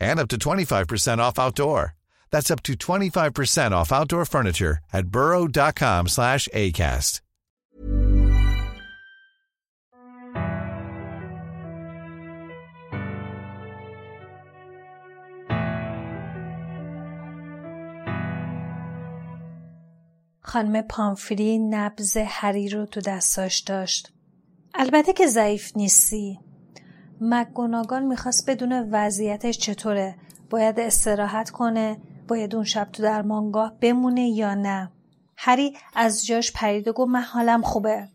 and up to 25% off outdoor. That's up to 25% off outdoor furniture at burrow.com slash ACAST. خانم پامفری نبز هری رو تو دستاش داشت. البته که ضعیف نیستی. مکگوناگان می‌خواست بدون وضعیتش چطوره. باید استراحت کنه. باید اون شب تو درمانگاه بمونه یا نه. هری از جاش پرید و گفت من حالم خوبه.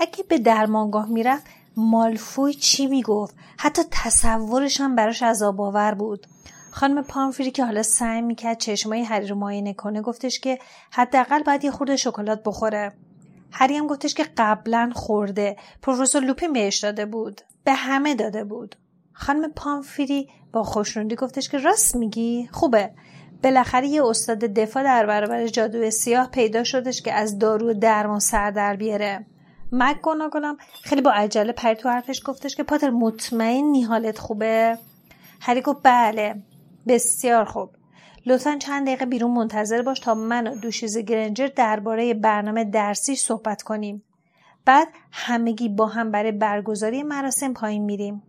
اگه به درمانگاه می‌رفت مالفوی چی می‌گفت؟ حتی تصورش هم براش عذاب آور بود. خانم پامفری که حالا سعی می‌کرد چشمای هری رو معاینه کنه گفتش که حداقل باید یه خورده شکلات بخوره هری هم گفتش که قبلا خورده پروفسور لوپین بهش داده بود به همه داده بود. خانم پامفری با خوشنودی گفتش که راست میگی؟ خوبه. بالاخره یه استاد دفاع در برابر جادو سیاه پیدا شدش که از دارو درمان سر در بیاره. مک گناگلم خیلی با عجله پرید تو حرفش گفتش که پاتر مطمئن حالت خوبه؟ هری گفت بله بسیار خوب. لطفا چند دقیقه بیرون منتظر باش تا من و دوشیز گرنجر درباره برنامه درسی صحبت کنیم. بعد همگی با هم برای برگزاری مراسم پایین میریم.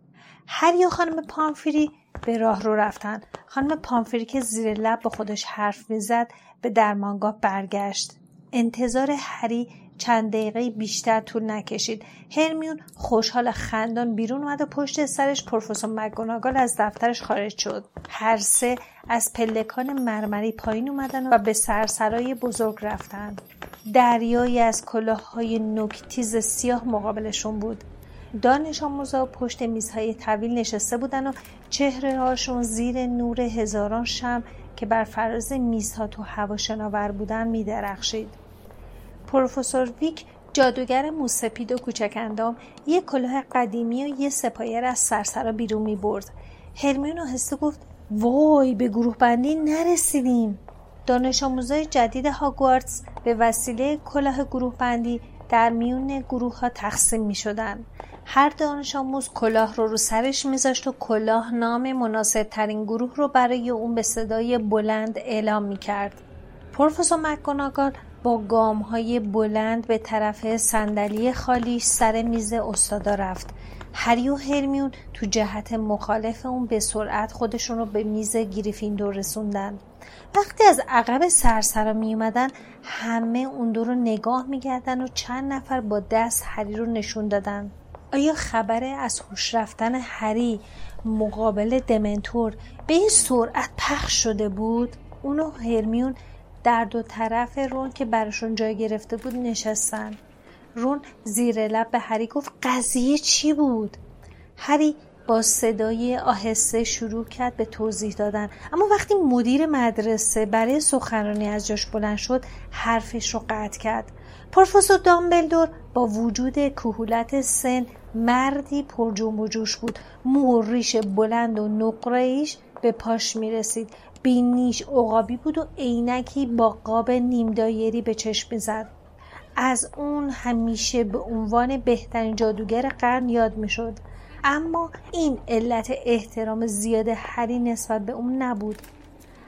هر یا خانم پامفری به راه رو رفتن. خانم پامفری که زیر لب با خودش حرف می‌زد به درمانگاه برگشت. انتظار هری چند دقیقه بیشتر طول نکشید. هرمیون خوشحال خندان بیرون اومد و پشت سرش پروفسور مگوناگال از دفترش خارج شد. هر سه از پلکان مرمری پایین اومدن و به سرسرای بزرگ رفتن. دریایی از کلاههای نوکتیز سیاه مقابلشون بود دانش آموزا پشت میزهای طویل نشسته بودن و چهره هاشون زیر نور هزاران شمع که بر فراز میزها تو هوا شناور بودن میدرخشید پروفسور فلیت‌ویک جادوگر موسپید و کوچک اندام یه کلاه قدیمی و یه سه‌پایه رو از سرسرا بیرون می برد. هرمیون آهسته گفت وای به گروه بندی نرسیدیم. دانش آموزای جدید هاگوارتس به وسیله کلاه گروه بندی در میون گروه ها تقسیم می شدن. هر دانش آموز کلاه رو رو سرش میذاشت و کلاه نام مناسب ترین گروه رو برای اون به صدای بلند اعلام می کرد. پروفسور مکگوناگال با گام های بلند به طرف صندلی خالی سر میز استادا رفت. هری و هرمیون تو جهت مخالف اون به سرعت خودشون رو به میز گریفیندور رسوندن. وقتی از عقب سرسرا می اومدن همه اون دو رو نگاه میگردن و چند نفر با دست هری رو نشون دادن. آیا خبر از هوش رفتن هری مقابل دمنتور به این سرعت پخش شده بود؟ اونو هرمیون در دو طرف رون که براشون جای گرفته بود نشستن رون زیر لب به هری گفت قضیه چی بود؟ هری با صدای آهسته شروع کرد به توضیح دادن. اما وقتی مدیر مدرسه برای سخنرانی از جاش بلند شد حرفش رو قطع کرد. پروفسور دامبلدور با وجود کهولت سن مردی پر جنب و جوش بود. مو ریش بلند و نقره‌ایش به پاش می رسید بینیش عقابی بود و عینکی با قاب نیم دایری به چشم زد از اون همیشه به عنوان بهترین جادوگر قرن یاد می‌شد. اما این علت احترام زیاد هری نسبت به اون نبود.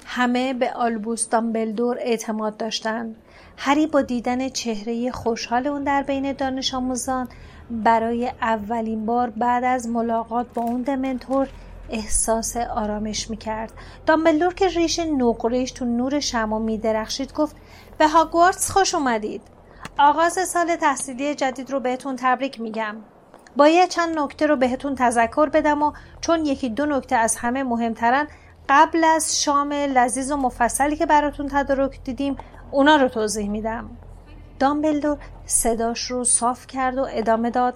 همه به آلبوس دامبلدور اعتماد داشتند. هری با دیدن چهره خوشحال اون در بین دانش آموزان برای اولین بار بعد از ملاقات با اون دمنتور احساس آرامش می‌کرد. دامبلدور که ریش نقرهش تو نور شما میدرخشید گفت به هاگوارتس خوش اومدید. آغاز سال تحصیلی جدید رو بهتون تبریک میگم. باید چند نکته رو بهتون تذکر بدم و چون یکی دو نکته از همه مهمترن قبل از شام لذیذ و مفصلی که براتون تدارک دیدیم اونا رو توضیح میدم. دامبلدور صداش رو صاف کرد و ادامه داد.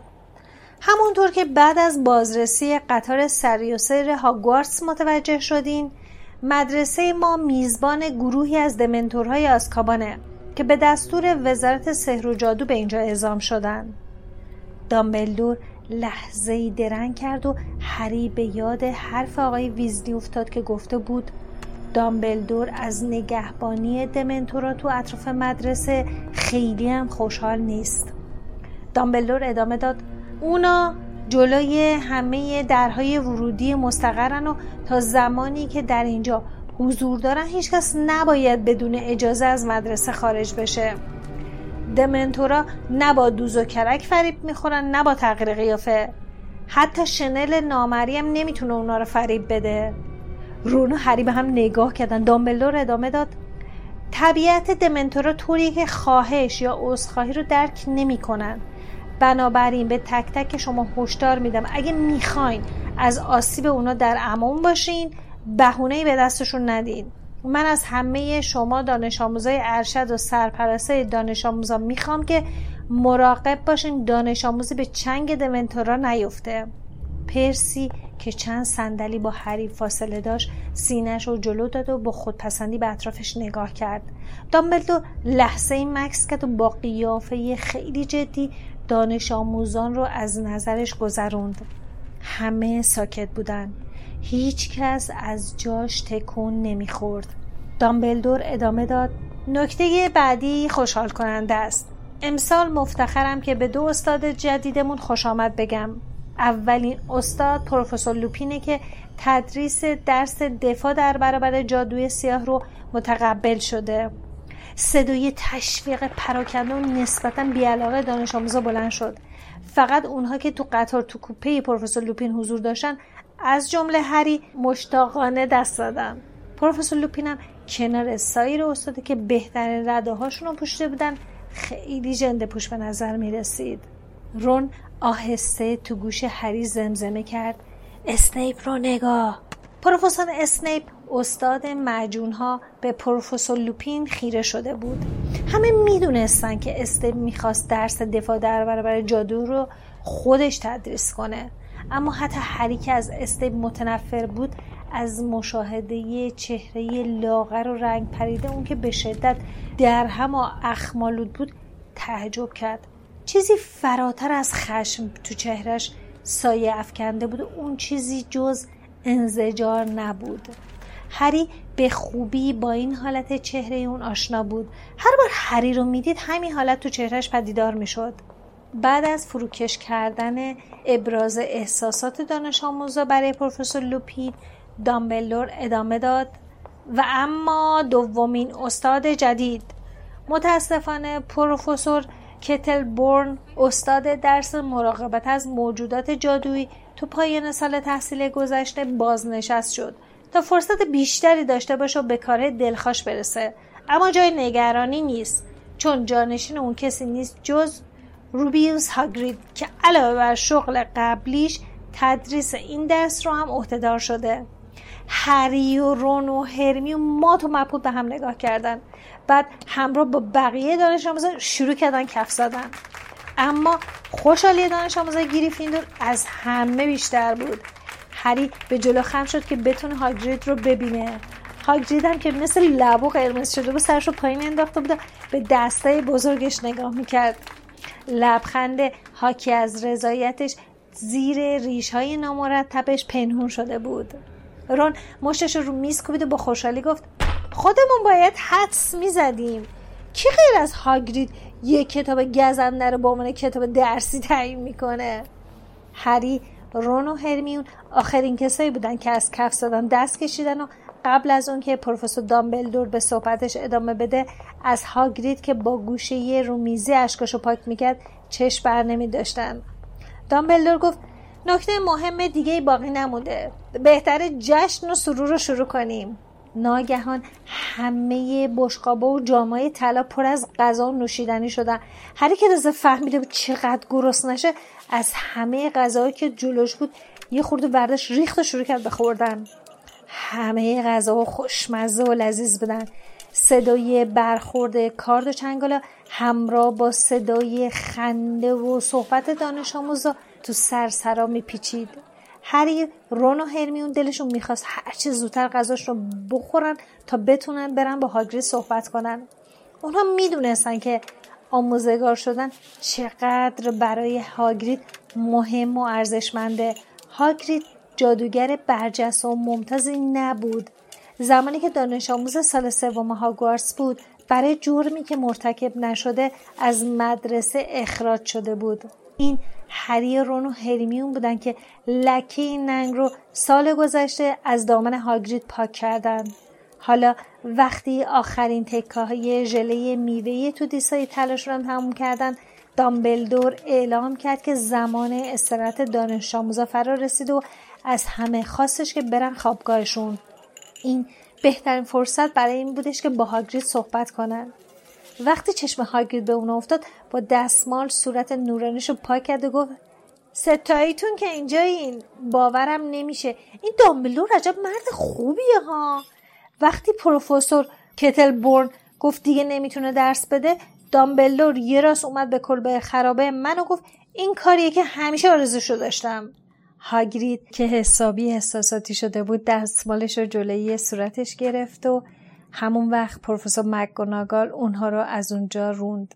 همونطور که بعد از بازرسی قطار سری و سر هاگوارتس متوجه شدین مدرسه ما میزبان گروهی از دمنتورهای آسکابانه. که به دستور وزارت سحر و جادو به اینجا اعزام شدن. دامبلدور لحظه ای درنگ کرد و هری به یاد حرف آقای ویزلی افتاد که گفته بود دامبلدور از نگهبانی دمنتورا تو اطراف مدرسه خیلی هم خوشحال نیست. دامبلدور ادامه داد اونا جلوی همه درهای ورودی مستقرن و تا زمانی که در اینجا حضور دارن هیچکس نباید بدون اجازه از مدرسه خارج بشه. دمنتورا نه با دوز و کرک فریب می‌خورن نه با تغییر قیافه. حتی شنل نامریم نمی‌تونه اونا رو فریب بده. رون و هری به هم نگاه کردن. دامبلدور ادامه داد. طبیعت دمنتورا طوری که خواهش یا عذرخواهی رو درک نمی‌کنن. بنابراین به تک تک شما هشدار میدم. اگه می‌خواین از آسیب اونا در امان باشین بهونه به دستشون ندین. من از همه شما دانش آموزای ارشد و سرپرسته دانش آموزان می‌خوام که مراقب باشین دانش آموزی به چنگ دمنتورا نیفته. پرسی که چند صندلی با هری فاصله داشت سینهش رو جلو داد و با خودپسندی به اطرافش نگاه کرد. دامبلدو لحظه این مکس کرد و با قیافه خیلی جدی دانش آموزان رو از نظرش گذروند. همه ساکت بودن. هیچ کس از جاش تکون نمی‌خورد. دامبلدور ادامه داد نکته بعدی خوشحال کننده است. امسال مفتخرم که به دو استاد جدیدمون خوش آمد بگم. اولین استاد پروفسور لوپینه که تدریس درس دفاع در برابر جادوی سیاه رو متقبل شده. صدای تشویق پراکنده و نسبتا بیعلاقه دانش آموزا بلند شد. فقط اونها که تو قطار تو کوپه پروفسور لوپین حضور داشتن از جمله هری مشتاقانه دست دادن پروفسور لوپین کنار سایر استاده که بهترین رده هاشون رو پوشیده بودن خیلی جنده پوش به نظر می رسید رون آهسته تو گوش هری زمزمه کرد. اسنیپ رو نگاه. پروفسور اسنیپ استاد معجون ها به پروفسور لوپین خیره شده بود. همه می‌دونستن که اسنیپ می‌خواست درس دفاع در برابر جادو رو خودش تدریس کنه. اما حتی هری که از اسنیپ متنفر بود از مشاهده چهره لاغر و رنگ پریده اون که به شدت در هم و اخم‌آلود بود تعجب کرد. چیزی فراتر از خشم تو چهرش سایه افکنده بود. اون چیزی جز انزجار نبود. هری به خوبی با این حالت چهره اون آشنا بود. هر بار هری رو می‌دید همین حالت تو چهرهش پدیدار می‌شد. بعد از فروکش کردن ابراز احساسات دانش آموزا برای پروفسور لوپین دامبلور ادامه داد و اما دومین استاد جدید. متاسفانه پروفسور کتل بورن استاد درس مراقبت از موجودات جادویی تو پایان سال تحصیل گذشته بازنشست شد تا فرصت بیشتری داشته باشه و به کار دلخواش برسه. اما جای نگرانی نیست چون جانشین اون کسی نیست جز روبیوس هاگرید که علاوه بر شغل قبلیش تدریس این درس رو هم عهدهدار شده. هری و رون و هرمی و مات و مپود به هم نگاه کردن. بعد همراه با بقیه دانش آموزان شروع کردن کف زدن. اما خوشحالی دانش آموزای گریفیندور از همه بیشتر بود. هری به جلو خم شد که بتونه هاگرید رو ببینه. هاگرید هم که مثل لبو قرمز شده بود سرش رو پایین انداخته بود به دسته بزرگش نگاه می‌کرد. لبخند حاکی از رضایتش زیر ریش های نامرتبش پنهون شده بود. رون مشتش رو میز کوبید و با خوشحالی گفت خودمون باید حدس می‌زدیم. کی غیر از هاگرید یک کتاب گزنده رو به عنوان کتاب درسی تعیین می‌کنه؟ هری رون و هرمیون آخرین کسایی بودن که از کف زدن دست کشیدن و قبل از اون که پروفسور دامبلدور به صحبتش ادامه بده از هاگرید که با گوشه یه رومیزی اشکاشو پاک می‌کرد چشم بر نمی داشتن. دامبلدور گفت نکته مهم دیگه باقی نمونده. بهتره جشن و سرور رو شروع کنیم. ناگهان همه بشقابا و جامای طلا پر از غذا نوشیدنی شدن. هری که تازه فهمیده بود چقدر گرست نشه از همه غذاهایی که جلوش بود یه خورده برداشت ریخت و شروع کرد بخوردن همه غذاها خوشمزه و لذیذ بودن. صدای برخورد کارد و چنگالا همراه با صدای خنده و صحبت دانش آموزا تو سرسرا میپیچید. هری رون و هرمیون دلشون می‌خواست هرچی زودتر غذاش رو بخورن تا بتونن برن با هاگرید صحبت کنن. اونها می‌دونستن که آموزگار شدن چقدر برای هاگرید مهم و ارزشمنده. هاگرید جادوگر برجسته و ممتازی نبود. زمانی که دانش آموز سال سوم هاگوارتس بود برای جرمی که مرتکب نشده از مدرسه اخراج شده بود. این هری رون و هرمیون بودن که لکه این ننگ رو سال گذشته از دامن هاگرید پاک کردن. حالا وقتی آخرین تکه های ژله میوه تو دیسای تلاش رو تموم کردن دامبلدور اعلام کرد که زمان استراحت دانش آموزا فرا رسید و از همه خواستش که برن خوابگاهشون. این بهترین فرصت برای این بودش که با هاگرید صحبت کنن. وقتی چشم هاگرید به اون افتاد با دستمال صورت نورانیش رو پاک کرد و گفت ستاییتون که اینجا این باورم نمیشه. این دامبلور عجب مرد خوبیه ها. وقتی پروفسور کتل بورن گفت دیگه نمی‌تونه درس بده دامبلور یه راست اومد به کلبه خرابه من و گفت این کاریه که همیشه آرزوشو داشتم. هاگرید که حسابی احساساتی شده بود دستمالش رو جلوی صورتش گرفت و همون وقت پروفسور مکگوناگال اونها رو از اونجا روند.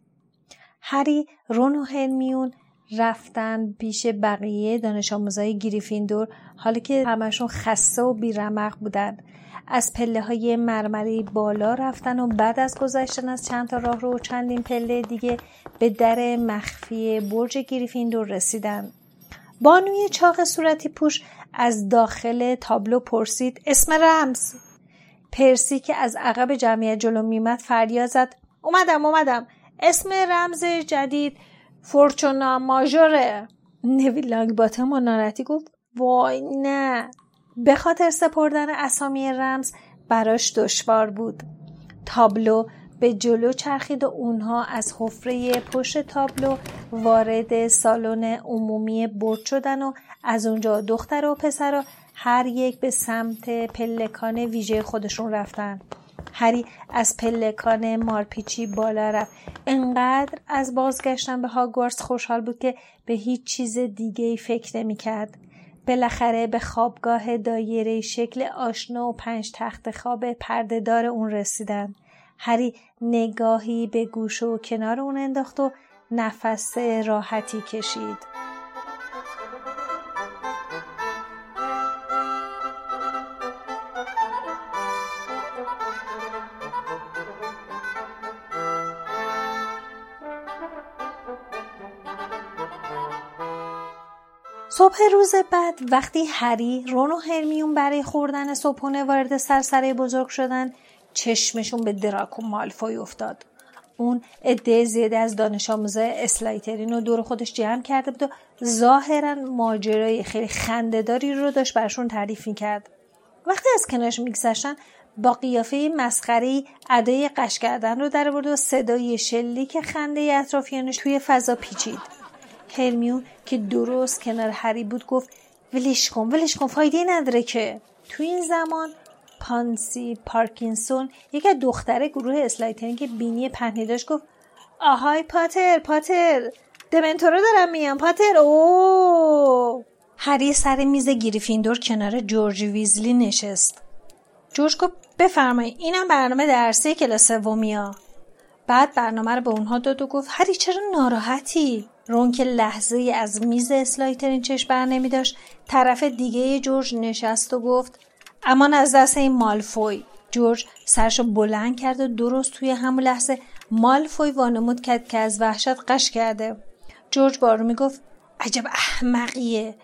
هری رون و هرمیون رفتن پیش بقیه دانش آموزای گریفیندور حالا که همشون خسته و بیرمق بودن از پله های مرمری بالا رفتن و بعد از گذشتن از چند تا راه رو و چندین پله دیگه به در مخفی برج گریفیندور رسیدن. بانوی چاق صورتی پوش از داخل تابلو پرسید اسم رمز. پرسی که از عقب جمعیت جلو میمد فریاد زد اومدم اومدم. اسم رمز جدید فورچونا ماژوره. نویل لانگ باتم و نارتی گفت وای نه. به خاطر سپردن اسامی رمز براش دشوار بود. تابلو به جلو چرخید و اونها از حفره پشت تابلو وارد سالن عمومی برد شدن و از اونجا دختر و پسر هر یک به سمت پلکان ویژه خودشون رفتن هری از پلکان مارپیچی بالا رفت انقدر از بازگشتن به هاگوارتس خوشحال بود که به هیچ چیز دیگه ای فکر نمی کرد. بالاخره به خوابگاه دایره شکل آشنا و پنج تخت خواب پردهدار اون رسیدن. هری نگاهی به گوش و کنار اون انداخت و نفس راحتی کشید. صبح روز بعد وقتی هری رون و هرمیون برای خوردن صبحونه وارد سرسره بزرگ شدن چشمشون به دراکو مالفوی افتاد. اون عده زیاده از دانش آموزای اسلایترین رو دور خودش جمع کرده بود و ظاهرا ماجرای خیلی خندهداری رو داشت برشون تعریف می‌کرد. وقتی از کنارش میگذشتن با قیافه مسخری ادای قش کردن رو در و صدای شلیک خنده اطرافیانش توی فضا پیچید. هرمیون که درست کنار هری بود گفت ولش کن ولش کن فایده نداره که. تو این زمان پانسی پارکینسون یکی از دخترای گروه اسلایترین که بینی پهنی داشت گفت آهای پاتر پاتر دمنتورا دارن میان پاتر اوو هری سر میز گریفیندور کنار جورج ویزلی نشست. جورج گفت بفرمایید اینم برنامه درسی کلاس سومیا. بعد برنامه رو به اونها داد و گفت هری چرا ناراحتی؟ رون که لحظه‌ای از میز اسلایترین چشم بر نمی داشت طرف دیگه جورج نشست و گفت امان از دست این مالفوی. جورج سرشو بلند کرد و درست توی همون لحظه مالفوی وانمود کرد که از وحشت قش کرده. جورج بارو می‌گفت عجب احمقیه.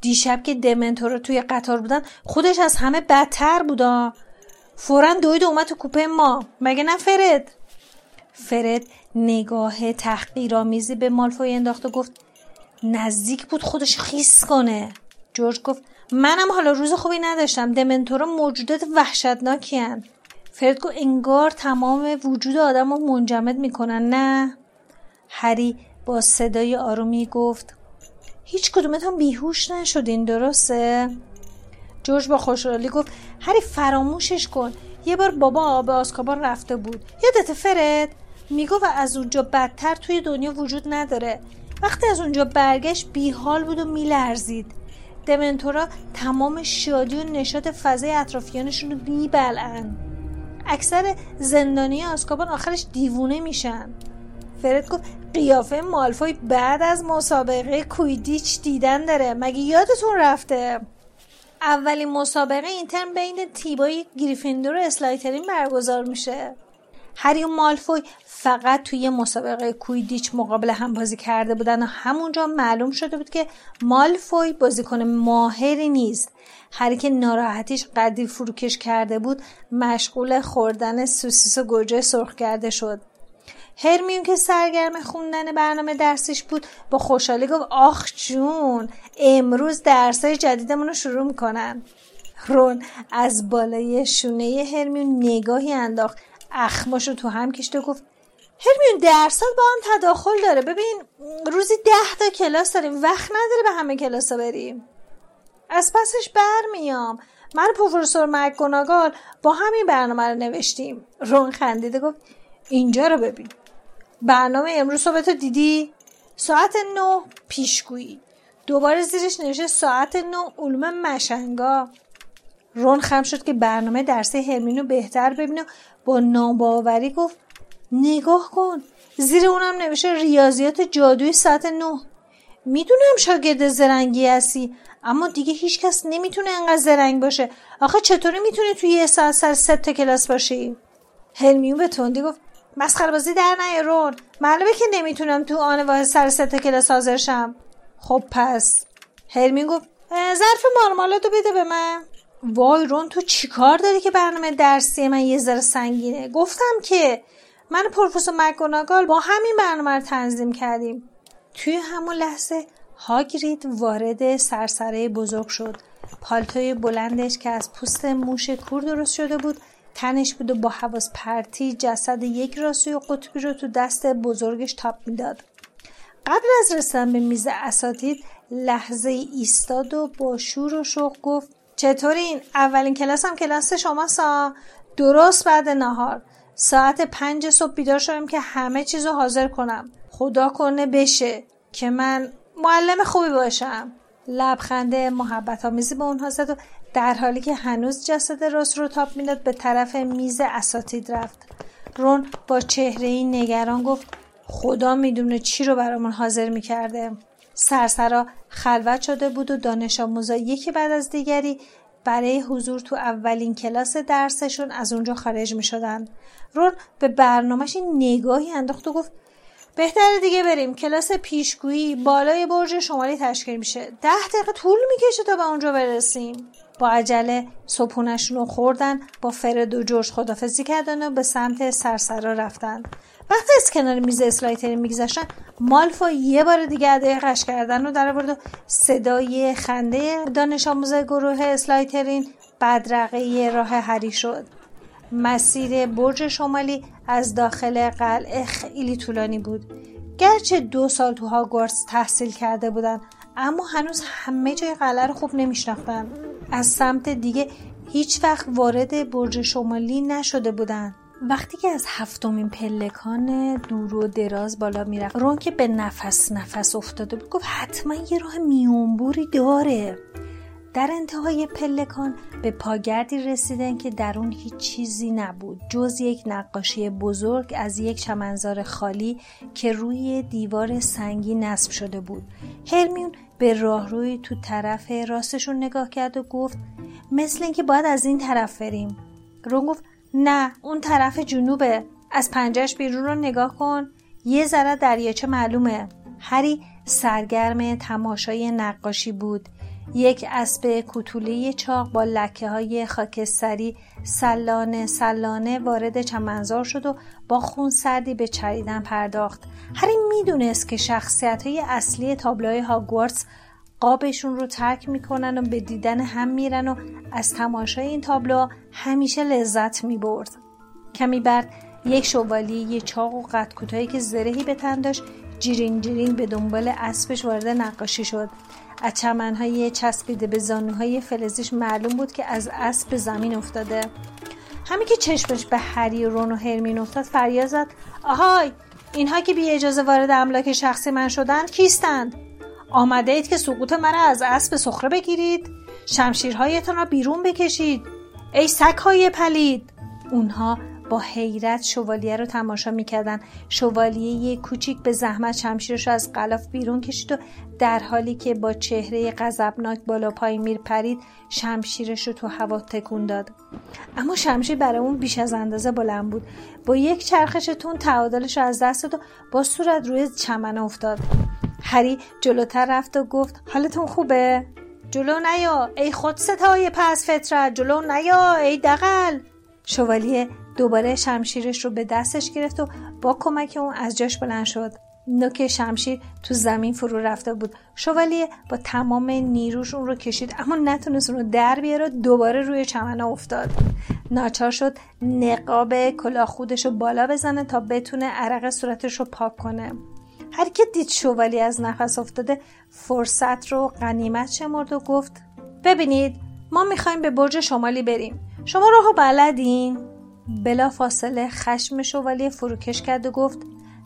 دیشب که دمنتورا توی قطار بودن خودش از همه بدتر بودا فورا دوید اومد تو کوپه ما. مگه نه فرد؟ فرد نگاه تحقیرآمیزی به مالفوی انداخت و گفت نزدیک بود خودش خیس کنه. جورج گفت منم حالا روز خوبی نداشتم. دمنتورا موجودات وحشتناکی فرد گفت انگار تمام وجود آدم رو منجمد می‌کنن نه؟ هری با صدای آرومی گفت هیچ کدومتون بیهوش نشدین درسته؟ جورج با خوشحالی گفت هری فراموشش کن. یه بار بابا به آسکابان رفته بود. یادت فرد می‌گفت و از اونجا بدتر توی دنیا وجود نداره. وقتی از اونجا برگشت بیحال بود و میلرزید. دمنتورا تمام شادی و نشاط فضای اطرافیانشون رو میبلعن. اکثر زندانی آسکابان آخرش دیوونه میشن. فرد گفت قیافه مالفوی بعد از مسابقه کویدیچ دیدن داره. مگه یادتون رفته؟ اولین مسابقه اینترن بین تیبای گریفیندور و اسلایترین برگزار میشه. هری و مالفوی فقط توی مسابقه کویدیچ مقابل هم بازی کرده بودن و همونجا معلوم شده بود که مالفوی بازیکن ماهری نیست. هری که ناراحتیش قدی فروکش کرده بود مشغول خوردن سوسیس و گوجه سرخ کرده شد. هرمیون که سرگرم خوندن برنامه درسیش بود با خوشحالی گفت آخ جون امروز درسای جدیدمون رو شروع می‌کنن. رون از بالای شونه هرمیون نگاهی انداخت. اخماشو تو هم کشت و گفت هرمیون درسات با هم تداخل داره. ببین روزی ده تا کلاس داریم. وقت نداره به همه کلاس بریم. از پسش برمیام. من پروفسور مکگوناگال با همین برنامه رو نوشتیم. رون خندیده گفت اینجا رو ببین. برنامه امروز صبح تو دیدی؟ ساعت نه پیشگویی. دوباره زیرش نوشته ساعت نه علوم مشنگا. رون خم شد که برنامه درس هرمینو بهتر ببینه با ناباوری گفت نگاه کن زیر اونم نوشته ریاضیات جادوی ساعت نه. می‌دونم شاگرد زرنگی هستی اما دیگه هیچکس نمی‌تونه انقدر زرنگ باشه. آخه چطوری می‌تونی توی یه ساعت سر سه تا کلاس باشی؟ هرمیون به تندی گفت مسخره بازی در نیارون. معلومه که نمی‌تونم تو آن واحد سر سه تا کلاس حاضر شم. خب پس هرمین گفت ظرف مارمالادو بده به من. وای رون تو چیکار داری که برنامه درسی من یه ذره سنگینه؟ گفتم که من پروفسور مکگوناگال با همین برنامه رو تنظیم کردیم. توی همون لحظه هاگرید وارد سرسره بزرگ شد. پالتوی بلندش که از پوست موش کور درست شده بود تنش بود و با حواس پرتی جسد یک راسوی قطبی رو تو دست بزرگش تاپ می‌داد. قبل از رسیدن به میز اساتید لحظه ایستاد و با شور و شوق گفت چطورین اولین کلاس هم کلاس شما سا. درست بعد نهار. ساعت پنج صبح بیدار شدم که همه چیز رو حاضر کنم. خدا کنه بشه که من معلم خوبی باشم. لبخنده محبت آمیزی به اونها زد و در حالی که هنوز جسد راست رو تاپ می‌داد به طرف میز اساتید رفت. رون با چهره نگران گفت خدا می‌دونه چی رو برامون حاضر می‌کرده. سرسرا خلوت شده بود و دانش آموزا یکی بعد از دیگری برای حضور تو اولین کلاس درسشون از اونجا خارج می شدن. رون به برنامهش نگاهی انداخت و گفت بهتره دیگه بریم کلاس پیشگویی بالای برج شمالی تشکیل میشه. ده دقیقه طول می‌کشه تا به اونجا برسیم. با عجله صبحونشون رو خوردن با فرد و جورج خدافزی کردن و به سمت سرسرا رفتن. وقتی از کنار میز اسلایترین میگذشتن مالفا یه بار دیگه ادای قش کردن رو در و صدای خنده دانش آموز گروه اسلایترین بدرقه راه هری شد. مسیر برج شمالی از داخل قلعه خیلی طولانی بود. گرچه دو سال تو هاگوارتس تحصیل کرده بودن اما هنوز همه جای قلعه رو خوب نمیشناختن. از سمت دیگه هیچ وقت وارد برج شمالی نشده بودن. وقتی که از هفتمین پلکان دور و دراز بالا می‌رفت رون که به نفس نفس افتاده بود گفت حتما یه راه میونبوری داره. در انتهای پلکان به پاگردی رسیدن که در اون هیچ چیزی نبود. جز یک نقاشی بزرگ از یک چمنزار خالی که روی دیوار سنگی نصب شده بود. هرمیون به راهروی تو طرف راستشون نگاه کرد و گفت مثل اینکه باید از این طرف بریم. رون گفت نه اون طرف جنوبه. از پنجش بیرون رو نگاه کن. یه ذره دریاچه معلومه. هری سرگرم تماشای نقاشی بود. یک اسب کوتوله چاق با لکه های خاکستری سلانه سلانه وارد چمنزار شد و با خون سردی به چریدن پرداخت. هری می‌دونست که شخصیت های اصلی تابلوهای هاگوارتس قابشون رو ترک می‌کنن و به دیدن هم میرن و از تماشای این تابلو همیشه لذت می‌برد. کمی بعد یک شوالی یه چاق و قد کوتاهی که زرهی به تن داشت جیرین جیرین به دنبال اسبش وارد نقاشی شد. از چمنهای چسبیده به زانوهای فلزیش معلوم بود که از اسب به زمین افتاده. همین که چشمش به هری و رون و هرمین افتاد فریاد زد. آهای! اینها که بی اجازه وارد املاک شخصی من شدند کیستند آمده اید که سقوط مرا از اسب سخره بگیرید. شمشیرهایتان را بیرون بکشید. ای سگهای پلید! اونها با حیرت شوالیه رو تماشا می‌کردن. شوالیه کوچیک به زحمت شمشیرش رو از قلاف بیرون کشید و در حالی که با چهره غضبناک بالا پای میر پرید شمشیرش رو تو هوا تکون داد. اما شمشیر برای اون بیش از اندازه بلند بود. با یک چرخش تون تعادلش رو از دست داد و با صورت روی چمن افتاد. هری جلوتر رفت و گفت حالتون خوبه؟ جلو نیا ای خود ستای پس فطرت جلو نیا ای دقل شوالیه دوباره شمشیرش رو به دستش گرفت و با کمک اون از جاش بلند شد. نوک شمشیر تو زمین فرو رفته بود. شوالیه با تمام نیروش اون رو کشید اما نتونست اون رو در بیاره دوباره روی چمنه افتاد. ناچار شد نقاب کلاه خودش رو بالا بزنه تا بتونه عرق صورتش رو پاک کنه. هر که دید شوالی از نفس افتاده. فرصت رو غنیمت شمرد و گفت ببینید ما می‌خوایم به برج شمالی بریم. شما راهو بلدین؟ بلا فاصله خشم شوالی فروکش کرد و گفت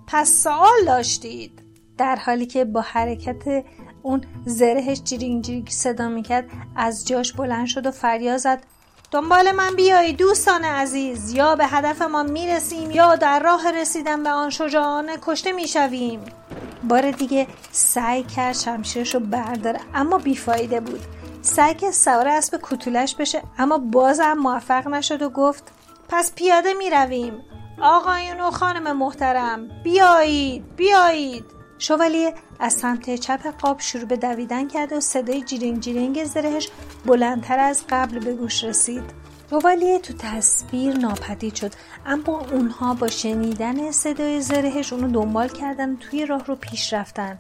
پس سوال داشتید. در حالی که با حرکت اون زرهش جیرینگ جیرینگ صدا می‌کرد از جاش بلند شد و فریاد زد. دنبال من بیایی دوستان عزیز. یا به هدف ما می‌رسیم یا در راه رسیدن به آن شجاعانه کشته می‌شویم. بار دیگه سعی کرد شمشیرش رو برداره اما بیفایده بود. سعی کرد سوار اسب کتولش بشه اما بازم موفق نشد و گفت پس پیاده می رویم آقایون و خانم محترم بیایید بیایید. شوالیه از سمت چپ قاب شروع به دویدن کرد و صدای جیرینگ جیرینگ زرهش بلندتر از قبل به گوش رسید. شوالیه تو تصویر ناپدید شد اما اونها با شنیدن صدای زرهش اونو دنبال کردن توی راه رو پیش رفتن.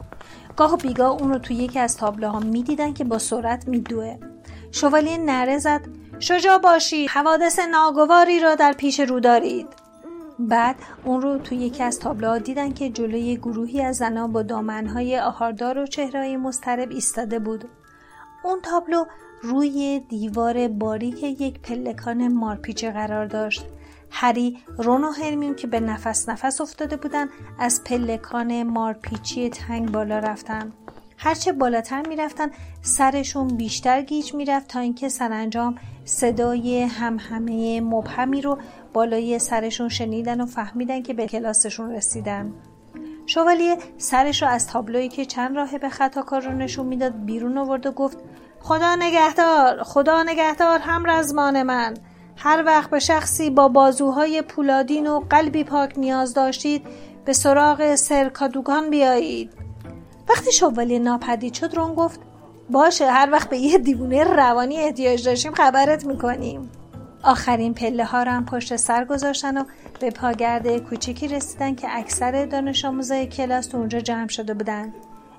گاه و بیگاه اون رو توی یکی از تابلوها می‌دیدن که با سرعت میدوه. شوالیه نره زد شجاع باشید حوادث ناگواری را در پیش رو دارید. بعد اون رو توی یکی از تابلوها دیدن که جلوی گروهی از زنان با دامنهای آهاردار و چهرهای مسترب ایستاده بود. اون تابلو روی دیوار باریک یک پلکان مارپیچه قرار داشت. هری رون و هرمیون که به نفس نفس افتاده بودن از پلکان مارپیچی تنگ بالا رفتن. هرچه بالاتر می‌رفتن سرشون بیشتر گیج می‌رفت تا اینکه سرانجام صدای همهمه مبهمی رو بالای سرشون شنیدن و فهمیدن که به کلاسشون رسیدن. شوالیه سرش رو از تابلویی که چند راه به خطاکار رو نشون می‌داد بیرون آورد و گفت خدا نگهدار خدا نگهدار هم رزمان من. هر وقت به شخصی با بازوهای پولادین و قلبی پاک نیاز داشتید به سراغ سرکادوگان بیایید. وقتی شوالیه ناپدید شد رون گفت باشه هر وقت به یه دیوونه روانی احتیاج داشتیم خبرت می‌کنیم. آخرین پله ها رو هم پشت سر گذاشتن و به پاگرده کوچیکی رسیدن که اکثر دانش آموزای کلاس تو اونجا جمع شده بودن.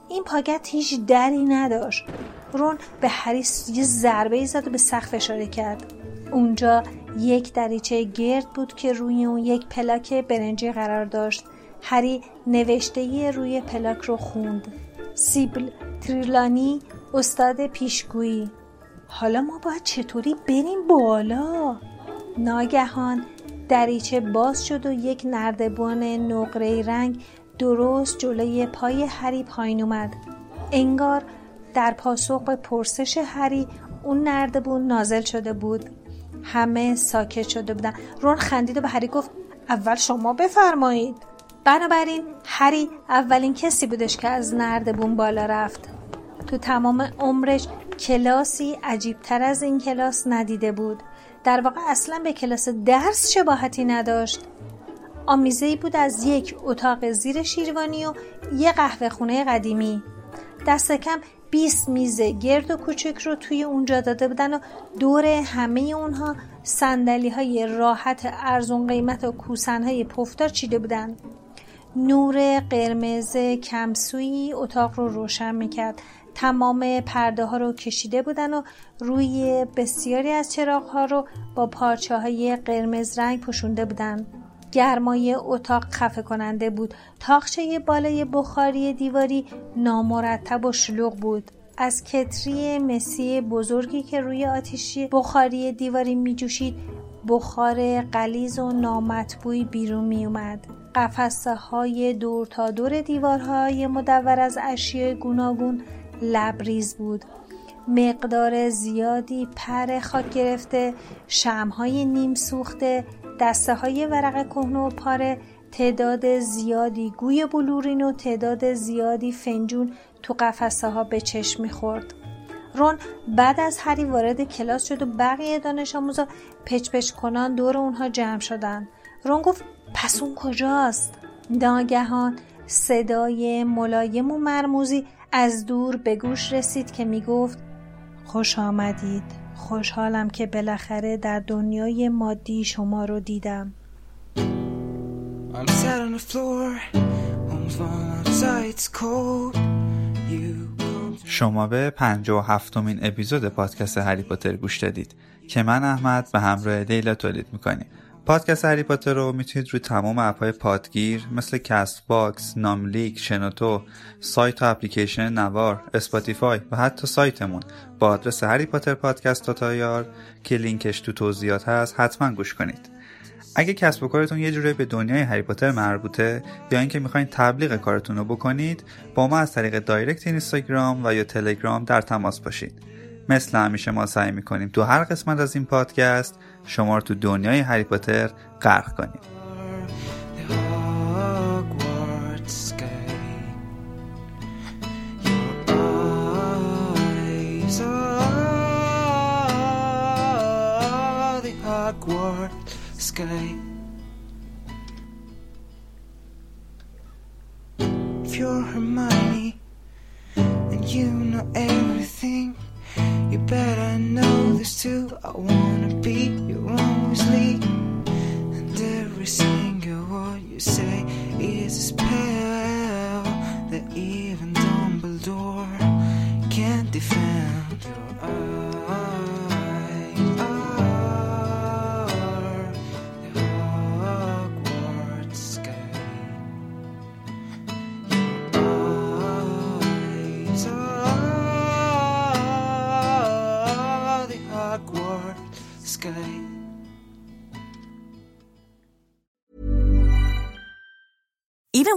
این پاگرد هیچ دری نداشت. رون به هریس یه ضربه زد و به سقف اشاره کرد. اونجا یک دریچه گرد بود که روی اون یک پلاک برنجی قرار داشت. هری نوشته روی پلاک رو خوند. سیبل تریلانی استاد پیشگویی. حالا ما باید چطوری بریم بالا؟ ناگهان دریچه باز شد و یک نردبان نقره رنگ درست جلوی پای هری پایین اومد. انگار در پاسخ به پرسش هری اون نردبون نازل شده بود. همه ساکت شده بودن. رون خندید و به هری گفت اول شما بفرمایید. بنابراین هری اولین کسی بودش که از نردبون بالا رفت. تو تمام عمرش کلاسی عجیبتر از این کلاس ندیده بود. در واقع اصلا به کلاس درس شباهتی نداشت. آمیزه بود از یک اتاق زیر شیروانی و یه قهوه خونه قدیمی. دست کم 20 میز گرد و کوچک رو توی اونجا داده بودن و دور همه اونها سندلی های راحت ارزون قیمت و کوسن های پفتار چیده بودن. نور قرمز کمسویی اتاق رو روشن می‌کرد. تمام پرده ها رو کشیده بودن و روی بسیاری از چراغ ها رو با پارچه های قرمز رنگ پوشونده بودن. گرمای اتاق خفه کننده بود. تاخچه بالای بخاری دیواری نامرتب و شلوغ بود. از کتری مسی بزرگی که روی آتیشی بخاری دیواری می جوشید بخار قلیز و نامطبوعی بیرون می اومد قفسه های دور تا دور دیوارهای مدور از اشیاء گوناگون لبریز بود. مقدار زیادی پر خاک گرفته شمهای نیم سوخته دسته های ورق کهنه و پاره تعداد زیادی گوی بلورین و تعداد زیادی فنجون تو قفسه ها به چشم می‌خورد. رون بعد از هری وارد کلاس شد و بقیه دانش آموزا پچ پچ کنان دور اونها جمع شدن. رون گفت پس اون کجاست؟ ناگهان صدای ملایم و مرموزی از دور به گوش رسید که می‌گفت خوش آمدید. خوشحالم که بالاخره در دنیای مادی شما رو دیدم. شما به پنجاه و هفتمین اپیزود پادکست هری پاتر گوش دادید که من احمد به همراه دیلا تولید می‌کنیم. پادکست هری پاتر رو می‌تونید روی تمام اپهای پادگیر مثل Castbox، ناملیک، شنوتو، سایت و اپلیکیشن نوار، Spotify و حتی سایتمون با آدرس هری پاتر پادکست dot ir که لینکش تو توضیحات هست حتما گوش کنید. اگه کسب و کارتون یه جوری به دنیای هری پاتر مربوطه یا اینکه می‌خواین تبلیغ کارتون رو بکنید با ما از طریق دایرکت اینستاگرام و یا تلگرام در تماس باشید. مثل همیشه ما سعی می‌کنیم تو هر قسمت از این پادکست شما رو تو دنیای هری پاتر غرق کنیم If you're Hermione and you know everything You better know this too. I wanna be your only. And every single word you say is a spell that even